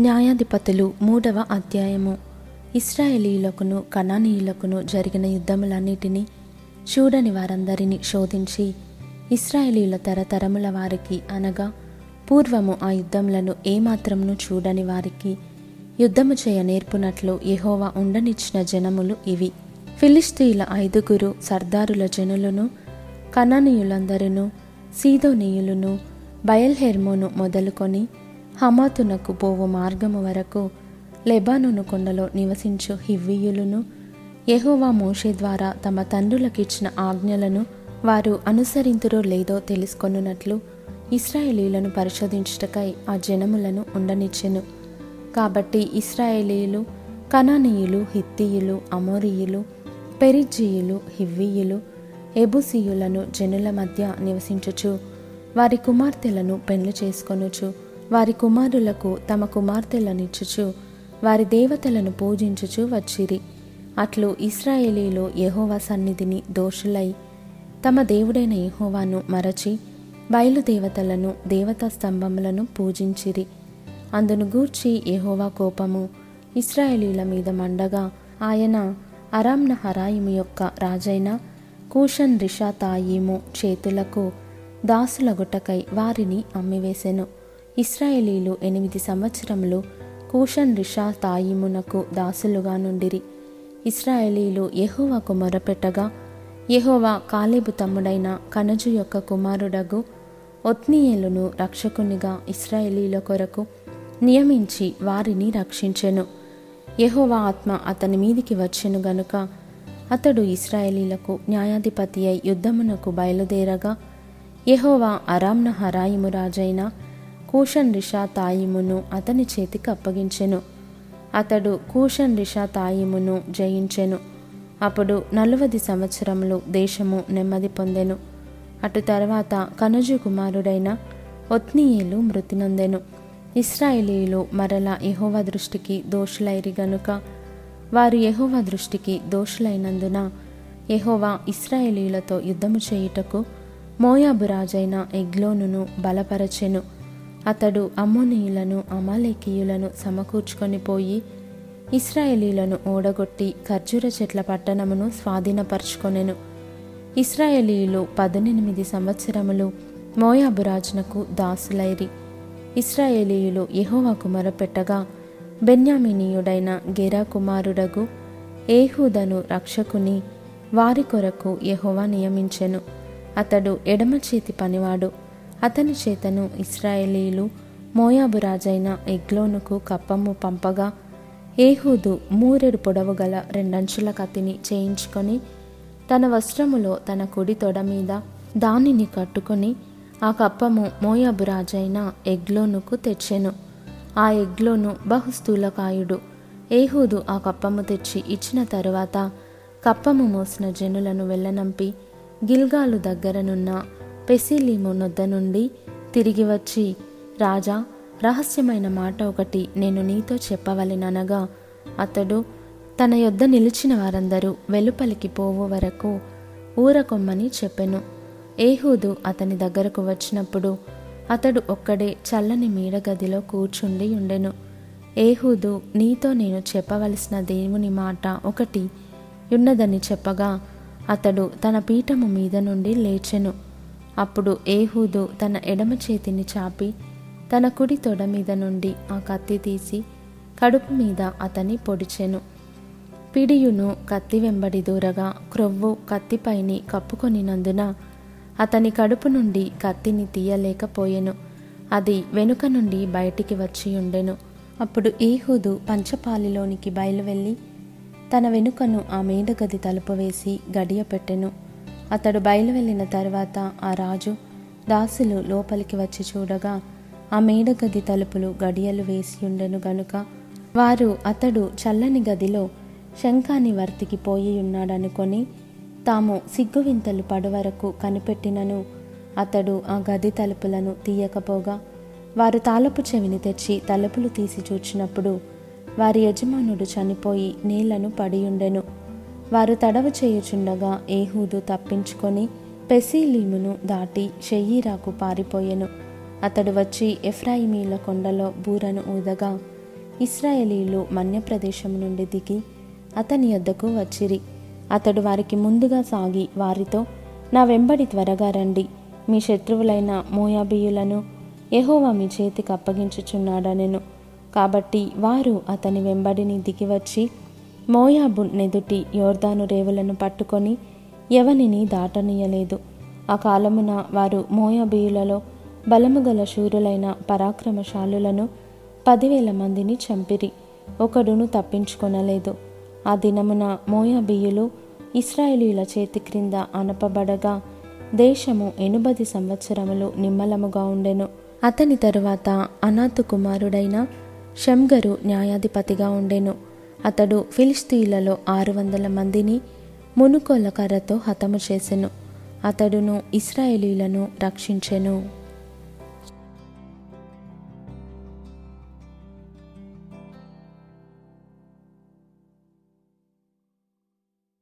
న్యాయాధిపతులు మూడవ అధ్యాయము. ఇస్రాయేలీలకును కణానీయులకును జరిగిన యుద్ధములన్నిటినీ చూడని వారందరినీ శోధించి ఇస్రాయేలీయుల తరతరముల వారికి అనగా పూర్వము ఆ యుద్ధములను ఏమాత్రమును చూడని వారికి యుద్ధము చేయ నేర్పునట్లు యహోవా ఉండనిచ్చిన జనములు ఇవి. ఫిలిస్తీయుల ఐదుగురు సర్దారుల జనులను కనానీయులందరును సీదోనీయులను బయల్హెర్మోను మొదలుకొని హమాతునకు పోవు మార్గము వరకు లెబానోను కొండలో నివసించు హివ్వీయులను యహోవా మోషే ద్వారా తమ తండ్రులకిచ్చిన ఆజ్ఞలను వారు అనుసరింతురో లేదో తెలుసుకొనున్నట్లు ఇస్రాయేలీలను పరిశోధించుటకై ఆ జనములను ఉండనిచ్చెను. కాబట్టి ఇస్రాయేలీలు కనానీయులు హిత్తీయులు అమోరీయులు పెరిజ్జీయులు హివ్వీయులు ఎబుసీయులను జనుల మధ్య నివసించుచు వారి కుమార్తెలను పెండ్లు చేసుకొనుచు వారి కుమారులకు తమ కుమార్తెలనిచ్చుచు వారి దేవతలను పూజించుచు వచ్చిరి. అట్లు ఇస్రాయేలీలు యహోవా సన్నిధిని దోషులై తమ దేవుడైన యహోవాను మరచి బయలుదేవతలను దేవతా స్తంభములను పూజించిరి. అందును గూర్చి యహోవా కోపము ఇస్రాయేలీల మీద మండగా ఆయన అరామ్న హరాయిము యొక్క రాజైన కూషన్ రిషా తాయిము చేతులకు దాసులగుటకై వారిని అమ్మివేసెను. ఇస్రాయేలీలు ఎనిమిది సంవత్సరములు కూషన్ రిషా తాయిమునకు దాసులుగా నుండిరి. ఇస్రాయేలీలు యహోవాకు మొరపెట్టగా యహోవా కాలేబు తమ్ముడైన కనజు యొక్క కుమారుడగు ఒత్నీయేలును రక్షకునిగా ఇస్రాయేలీల కొరకు నియమించి వారిని రక్షించెను. యహోవా ఆత్మ అతని మీదికి వచ్చెను గనుక అతడు ఇస్రాయేలీలకు న్యాయాధిపతి అయి యుద్ధమునకు బయలుదేరగా యహోవా అరామ్న హరాయిము రాజైన కూషన్ రిషా తాయిమును అతని చేతికి అప్పగించెను. అతడు కూషన్ రిషా తాయిమును జయించెను. అప్పుడు నలువది సంవత్సరములు దేశము నెమ్మది పొందెను. అటు తర్వాత కనుజు కుమారుడైన ఒత్నీయేలు మృతి నొందెను. ఇస్రాయేలీలు మరల యహోవ దృష్టికి దోషులైరి గనుక వారు యహోవ దృష్టికి దోషులైనందున యహోవా ఇస్రాయేలీలతో యుద్ధము చేయుటకు మోయాబు రాజైన ఎగ్లోనును బలపరచెను. అతడు అమ్మోనీయులను అమాలేకీయులను సమకూర్చుకొని పోయి ఇస్రాయేలీలను ఓడగొట్టి ఖర్జూర చెట్ల పట్టణమును స్వాధీనపరుచుకొనెను. ఇస్రాయేలీయులు పద్దెనిమిది సంవత్సరములు మోయాబురాజునకు దాసులైరి. ఇస్రాయేలీయులు యహోవాకు మొరపెట్టగా బెన్యామినీయుడైన గెరా కుమారుడగు ఏహూదను రక్షకుని వారి కొరకు యహోవా నియమించెను. అతడు ఎడమ చేతి పనివాడు. అతని చేతను ఇస్రాయేలీలు మోయాబు రాజైన ఎగ్లోనుకు కప్పము పంపగా ఏహూదు మూరెడు పొడవు గల రెండంచుల కత్తిని చేయించుకొని తన వస్త్రములో తన కుడి తొడ మీద దానిని కట్టుకొని ఆ కప్పము మోయాబు రాజైన ఎగ్లోనుకు తెచ్చెను. ఆ ఎగ్లోను బహుస్థూలకాయుడు ఏహూదు ఆ కప్పము తెచ్చి ఇచ్చిన తరువాత కప్పము మోసిన జనులను వెళ్ళనంపి గిల్గాలు దగ్గరనున్న పెసిలీము నొద్ద నుండి తిరిగి వచ్చి రాజా రహస్యమైన మాట ఒకటి నేను నీతో చెప్పవలెననగా అతడు తన యొద్ద నిలిచిన వారందరూ వెలుపలికి పోవు వరకు ఊరకొమ్మని చెప్పెను. ఏహూదు అతని దగ్గరకు వచ్చినప్పుడు అతడు ఒక్కడే చల్లని మీడగదిలో కూర్చుండి ఉండెను. ఏహూదు నీతో నేను చెప్పవలసిన దేవుని మాట ఒకటి ఉన్నదని చెప్పగా అతడు తన పీఠము మీద నుండి లేచెను. అప్పుడు ఏహూదు తన ఎడమ చేతిని చాపి తన కుడి తొడ మీద నుండి ఆ కత్తి తీసి కడుపు మీద అతని పొడిచెను. పిడియును కత్తి వెంబడి దూరగా క్రొవ్వు కత్తిపైని కప్పుకొనినందున అతని కడుపు నుండి కత్తిని తీయలేకపోయెను. అది వెనుక నుండి బయటికి వచ్చి ఉండెను. అప్పుడు ఏహూదు పంచపాలిలోనికి బయలువెళ్ళి తన వెనుకను ఆ మేడగది తలుపు వేసి గడియ పెట్టెను. అతడు బయలు వెళ్ళిన తర్వాత ఆ రాజు దాసులు లోపలికి వచ్చి చూడగా ఆ మేడ గది తలుపులు గడియలు వేసి ఉండెను గనుక వారు అతడు చల్లని గదిలో శంఖాని వర్తికి పోయి ఉన్నాడనుకొని తాము సిగ్గువింతలు పడవరకు కనిపెట్టినను. అతడు ఆ గది తలుపులను తీయకపోగా వారు తాళపు చెవిని తెచ్చి తలుపులు తీసి చూచినప్పుడు వారి యజమానుడు చనిపోయి నీళ్ళను పడియుండెను వారు తడవ చేయుచుండగా ఏహూదు తప్పించుకొని పెసీలీమును దాటి షెయ్యీరాకు పారిపోయెను. అతడు వచ్చి ఎఫ్రాయిమీల కొండలో బూరను ఊదగా ఇస్రాయేలీలు మన్యప్రదేశం నుండి దిగి అతని యొద్దకు వచ్చిరి. అతడు వారికి ముందుగా సాగి వారితో నా వెంబడి త్వరగా రండి. మీ శత్రువులైన మోయాబియులను యెహోవా మీ చేతికి అప్పగించుచున్నాడనెను. కాబట్టి వారు అతని వెంబడిని దిగివచ్చి మోయాబు నెదుటి యోర్దాను రేవులను పట్టుకొని ఎవనిని దాటనీయలేదు. ఆ కాలమున వారు మోయాబీయులలో బలముగల శూరులైన పరాక్రమశాలులను పదివేల మందిని చంపిరి. ఒకడును తప్పించుకొనలేదు. ఆ దినమున మోయాబీయులు ఇస్రాయేలీల చేతి క్రింద అనపబడగా దేశము ఎనుబది సంవత్సరములు నిమ్మలముగా ఉండెను. అతని తరువాత అనాథు కుమారుడైన షంగరు న్యాయాధిపతిగా ఉండెను. అతడు ఫిలిస్తీన్లలో ఆరు వందల మందిని మునుకోల కర్రతో హతము చేసెను. అతడును ఇస్రాయేలీలను రక్షించెను.